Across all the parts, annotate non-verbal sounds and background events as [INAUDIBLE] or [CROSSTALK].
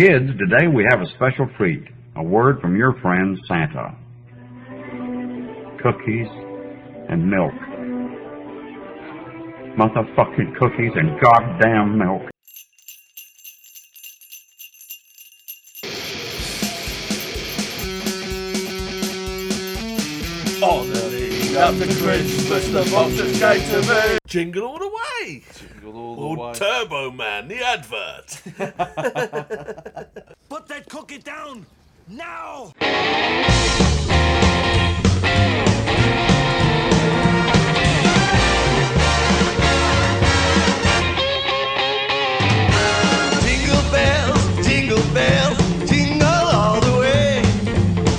Kids, today we have a special treat. A word from your friend Santa. Cookies and milk. Motherfucking cookies and goddamn milk. On the lead up to Christmas, the boxers came to me. Jingle all the way. Jingle all the Or way. Turbo Man, the advert. [LAUGHS] Put that cookie down now! Jingle bells, jingle bells, jingle all the way.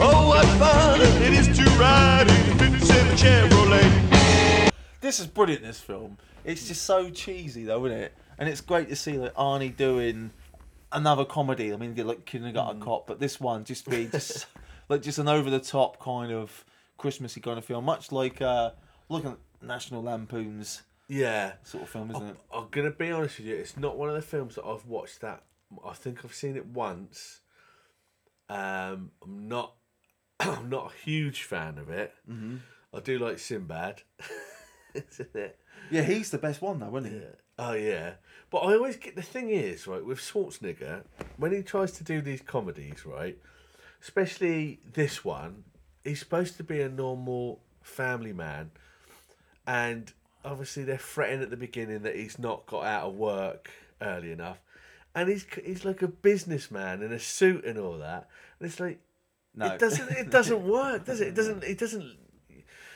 Oh, what fun it is to ride in a 57 Chevrolet. This is brilliant. This film. It's just so cheesy, though, isn't it? And it's great to see like Arnie doing another comedy. I mean, he did like Kindergarten Cop, but this one just be just [LAUGHS] like just an over the top kind of Christmassy kind of film, much like uh, looking at National Lampoon's yeah. sort of film, isn't it? I'm gonna be honest with you. It's not one of the films that I've watched that. I think I've seen it once. Um, I'm not. [CLEARS THROAT] I'm not a huge fan of it. Mm-hmm. I do like Sinbad. [LAUGHS] Isn't it? Yeah, he's the best one though, isn't he? Oh yeah, but I always get the thing is right with Schwarzenegger when he tries to do these comedies, right? Especially this one, he's supposed to be a normal family man, and obviously they're fretting at the beginning that he's not got out of work early enough, and he's he's like a businessman in a suit and all that, and it's like No, it doesn't it doesn't work, does it? It doesn't it doesn't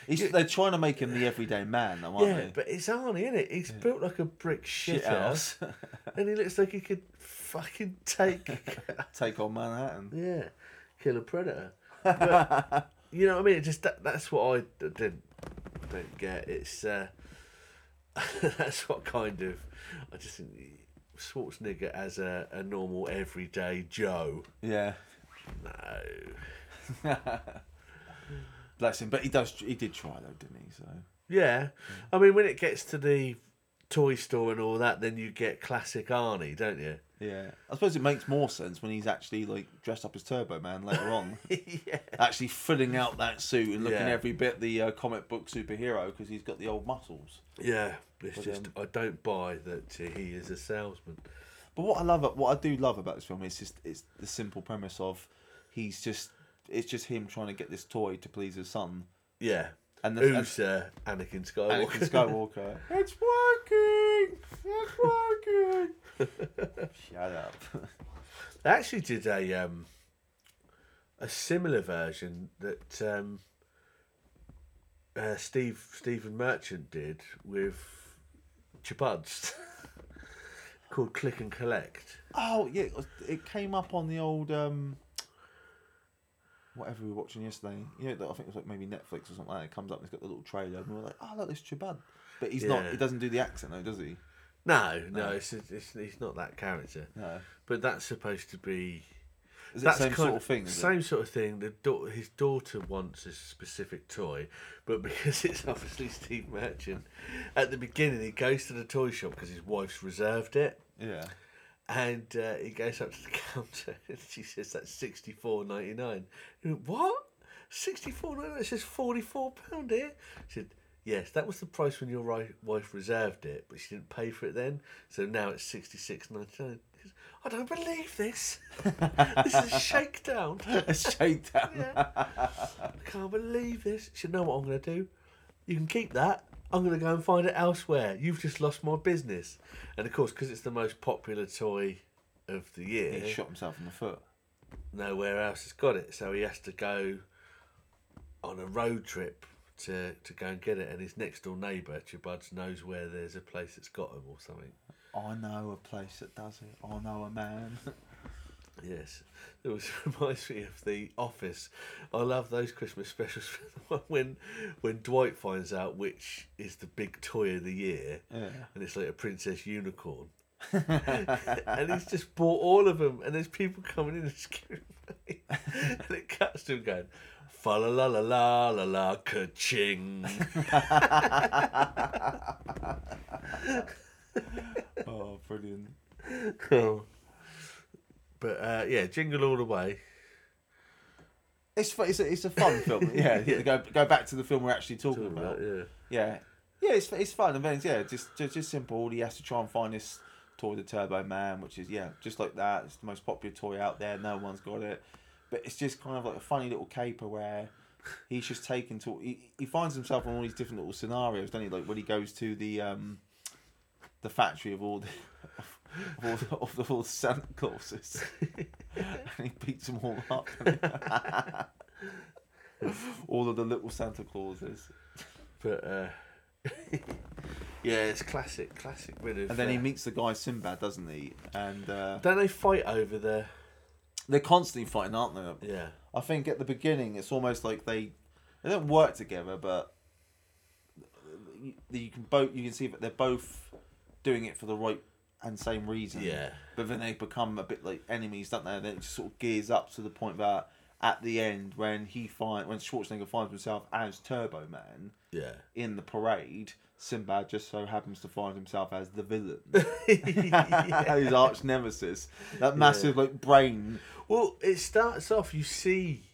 He's, they're trying to make him the everyday man, though, aren't Yeah, they? but it's Arnie, isn't it? He's built like a brick shit, house. [LAUGHS] and he looks like he could fucking take, [LAUGHS] [LAUGHS] Take on Manhattan. yeah, kill a predator. But, you know what I mean? It just that, that's what I didn't don't get. It's uh, that's what kind of I just think Schwarzenegger as a, a normal everyday Joe. Yeah. No. Bless him, but he does. He did try though, didn't he? So Yeah, I mean when it gets to the toy store and all that, then you get classic Arnie, don't you? yeah, I suppose it makes more sense when he's actually like dressed up as Turbo Man later on, [LAUGHS] yeah. actually filling out that suit and looking Yeah. every bit the uh, comic book superhero because he's got the old muscles. Yeah, it's But, just um, I don't buy that uh, he is a salesman. But what I love, what I do love about this film is just it's the simple premise of he's just it's just him trying to get this toy to please his son. Yeah, And the- who's uh, Anakin Skywalker? Anakin Skywalker. [LAUGHS] it's working. It's working. [LAUGHS] Shut up. [LAUGHS] They actually did a um, a similar version that um, uh, Steve Stephen Merchant did with Chabuds called Click and Collect. Oh yeah, it it came up on the old um, whatever we were watching yesterday. You know, that I think it was like maybe Netflix or something. like that. It comes up, and it's got the little trailer, and we're like, oh look, this Chabad. But he's not. Yeah. He doesn't do the accent though, does he? No, no, it's, it's he's not that character. No. But that's supposed to be Is the same sort of thing? Is Same sort of thing. The da- his daughter wants a specific toy, but [LAUGHS] because it's obviously Steve Merchant, at the beginning he goes to the toy shop because his wife's reserved it? Yeah. And uh, he goes up to the [LAUGHS] counter and she says that's sixty four ninety nine. What? Sixty four ninety nine? It says forty four pound here. She said. Yes, that was the price when your wife reserved it, but she didn't pay for it then. So now it's sixty six ninety nine. I don't believe this. [LAUGHS] this is a shakedown. [LAUGHS] A shakedown. Yeah. I can't believe this. She said, know what I'm going to do? You can keep that. I'm going to go and find it elsewhere. You've just lost my business. And of course, because it's the most popular toy of the year, He shot himself in the foot. nowhere else has got it. So he has to go on a road trip to, to go and get it. And his next door neighbour, Chubuds, knows where there's a place that's got him or something. I know a place that does it. I know a man. [LAUGHS] Yes, it was [LAUGHS] reminds me of the Office. I love those Christmas specials [LAUGHS] when when Dwight finds out which is the big toy of the year, Yeah. and it's like a princess unicorn, [LAUGHS] and he's just bought all of them, and there's people coming in and scaring me, and it cuts to him going. Fa la la la la la la ka-ching. oh, brilliant. Oh. But uh, yeah, Jingle All the Way. It's fu- it's a, it's a fun [LAUGHS] film. Yeah, Yeah. Go go back to the film we're actually talking Talking about. about, yeah. Yeah, yeah, it's it's fun and then yeah, just, just just simple. He has to try and find this toy, the Turbo Man, which is yeah, just like that. It's the most popular toy out there. No one's got it, but it's just kind of like a funny little caper where he's just taken to. He, he finds himself in all these different little scenarios, doesn't he? Like when he goes to the um the factory of all the. Of all, the, of the, Santa Clauses, [LAUGHS] and he beats them all up. [LAUGHS] all of the little Santa Clauses. But uh, [LAUGHS] yeah, it's classic, classic bit of. And then he uh, meets the guy Sinbad, doesn't he? And uh, Don't they fight over the? they're constantly fighting, aren't they? Yeah, I think at the beginning it's almost like they they don't work together, but you, you can both you can see that they're both doing it for the right and same reason. Yeah. But then they become a bit like enemies, don't they? And then it just sort of gears up to the point that at the end when he find when Schwarzenegger finds himself as Turbo Man yeah. in the parade, Sinbad just so happens to find himself as the villain. [LAUGHS] [LAUGHS] His arch nemesis. That massive like brain. Well, it starts off. You see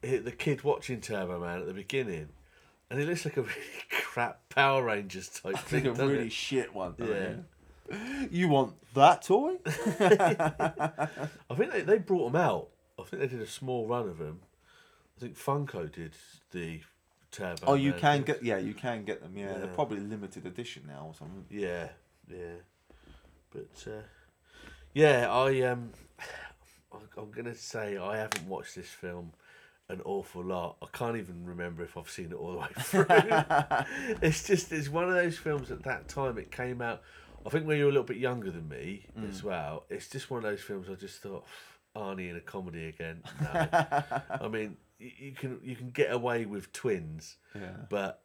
the kid watching Turbo Man at the beginning, and it looks like a [LAUGHS] really crap Power Rangers type I thing. think a really it? shit one. Yeah. Yeah. You want that toy? [LAUGHS] [LAUGHS] I think they, they brought them out. I think they did a small run of them. I think Funko did the Turbo. Oh, you can get yeah, you can get them. Yeah, Yeah. they're probably limited edition now or something. Yeah, yeah. But uh, yeah, I um, [SIGHS] I'm gonna say I haven't watched this film an awful lot. I can't even remember if I've seen it all the way through. [LAUGHS] it's just it's one of those films at that time it came out. I think when you were a little bit younger than me mm. as well. It's just one of those films I just thought Arnie in a comedy again. No. I mean, you, you can you can get away with twins, Yeah. but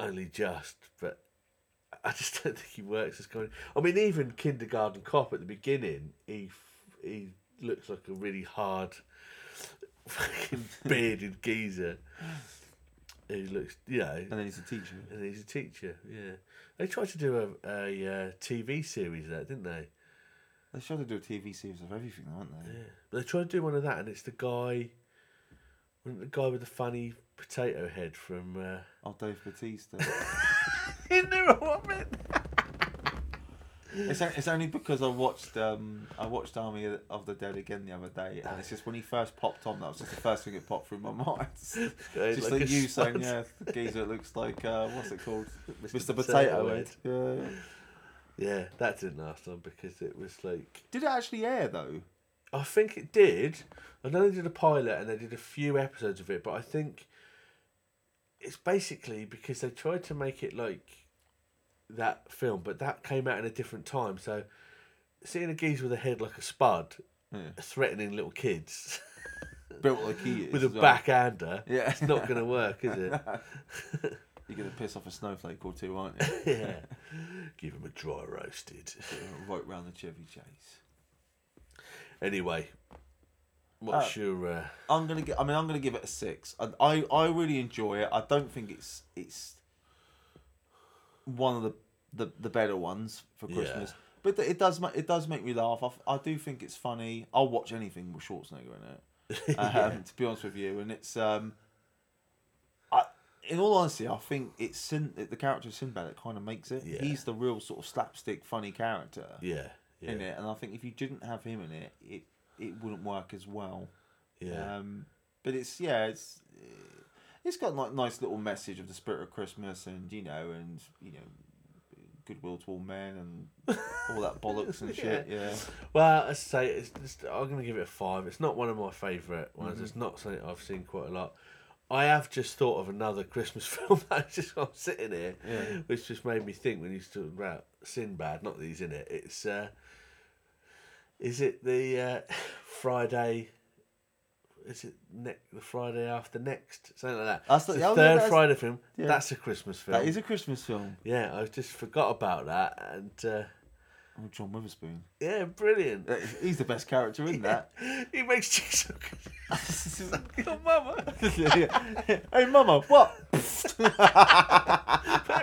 only just. But I just don't think he works as comedy. I mean, even Kindergarten Cop at the beginning, he he looks like a really hard, [LAUGHS] fucking bearded geezer. He looks, you know, And then he's a teacher. and he's a teacher. Yeah, they tried to do a, a uh, TV series that, didn't they? They tried to do a TV series of everything, aren't they? Yeah, but they tried to do one of that, and it's the guy, the guy with the funny potato head from. Uh... Oh, Dave Batista. you knew what [LAUGHS] I meant. It's, it's only because I watched um I watched Army of the Dead again the other day, and it's just when he first popped on, that was just the first thing that popped through my [LAUGHS] mind. Just like you saying, yeah, the geezer looks like uh, what's it called, [LAUGHS] Mr. Potato Potato Head. Head. Yeah. Yeah, that didn't last long because it was like Did it actually air though? I think it did. I know they did a pilot and they did a few episodes of it, but I think it's basically because they tried to make it like that film, but that came out in a different time. So seeing a geezer with a head like a spud, Yeah. threatening little kids [LAUGHS] Built like he is. [LAUGHS] with a well. backhander, Yeah. it's not going to work, is it? [LAUGHS] You're gonna piss off a snowflake or two, aren't you? yeah. Give him a dry roasted. right round the Chevy Chase. Anyway, what's Uh, your? Uh, I'm gonna get. I mean, I'm gonna give it a six. I, I, I really enjoy it. I don't think it's it's one of the the, the better ones for Yeah. Christmas. But it does it does make me laugh. I, f- I do think it's funny. I'll watch anything with Schwarzenegger in it. [LAUGHS] Um, To be honest with you, and it's um, I in all honesty, I think it's Sin, the character of Sinbad that kind of makes it. Yeah. He's the real sort of slapstick funny character yeah, yeah, in it, and I think if you didn't have him in it, it it wouldn't work as well. yeah. Um, but it's yeah, it's it's got like nice little message of the spirit of Christmas, and you know, and you know, goodwill to all men, and all that bollocks and [LAUGHS] shit. Yeah, Well, I say, it's just, I'm going to give it a five. It's not one of my favourite ones. Mm-hmm. It's not something I've seen quite a lot. I have just thought of another Christmas [LAUGHS] film that just I'm sitting here, Yeah. which just made me think when he's talking about Sinbad. Not that he's in it. It's uh, is it the uh, [LAUGHS] Friday? Is it ne- the Friday after next? Something like that. That's the- oh, third that's- Friday film. yeah. That's a Christmas film. that is a Christmas film. yeah, I just forgot about that, and uh, Oh, John Witherspoon. yeah, brilliant. He's the best character in that. [LAUGHS] he makes cheese. Your [LAUGHS] [LAUGHS] mama. hey, Mama, what? Every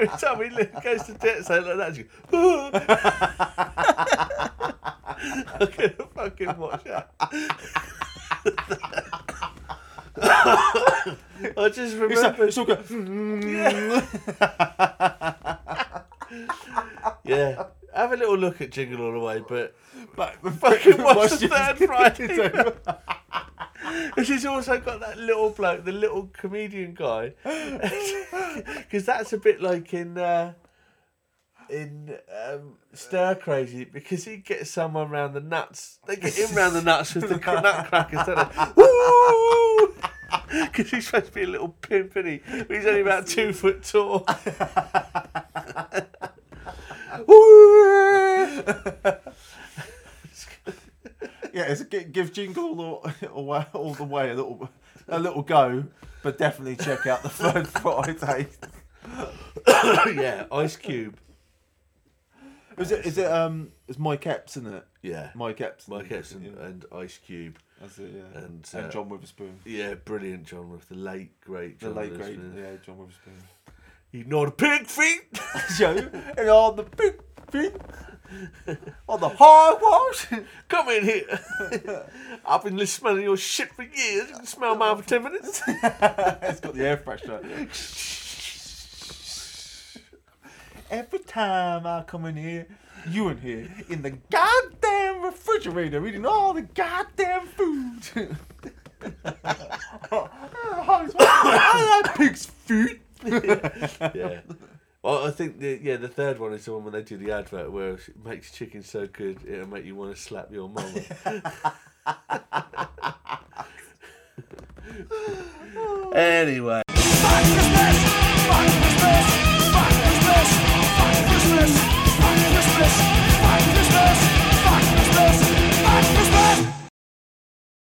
time he goes to debt, say like that, she goes. I'm gonna fucking watch that. I just remember. It's all good. [LAUGHS] Yeah. Have a little look at Jingle All the Way, but But [LAUGHS] fucking watch the third [LAUGHS] Friday. And she's also got that little bloke, the little comedian guy, because that's a bit like in uh, in um, Stir Crazy, because he gets someone round the nuts. They get him round the nuts with the nutcrackers, don't they? [LAUGHS] Because he's supposed to be a little pimp, isn't he? But he's only about two [LAUGHS] foot tall. [LAUGHS] Yeah, it's a, gi- give Jingle all the, all the way a little a little go, but definitely check out the third Friday. [COUGHS] yeah, Ice Cube. Is it? Is it? Um, it's Mike Epps, isn't it? Yeah. Mike Epps. Mike Epps and, Yeah, and Ice Cube. that's it. Yeah. and, And, uh, John Witherspoon. Yeah, brilliant John with the late great The John late great, yeah, John Witherspoon. You know the pig feet. [LAUGHS] Joe, and on the big feet, [LAUGHS] on the hard wash. Come in here. [LAUGHS] I've been smelling your shit for years. You can smell mine for ten minutes. it's got the air freshener. Every time I come in here, [LAUGHS] you in here in the goddamn refrigerator eating all the goddamn food. [LAUGHS] [LAUGHS] I like pig's feet. yeah. Well, I think the yeah the third one is the one when they do the advert where it makes chicken so good it'll make you want to slap your mama. anyway.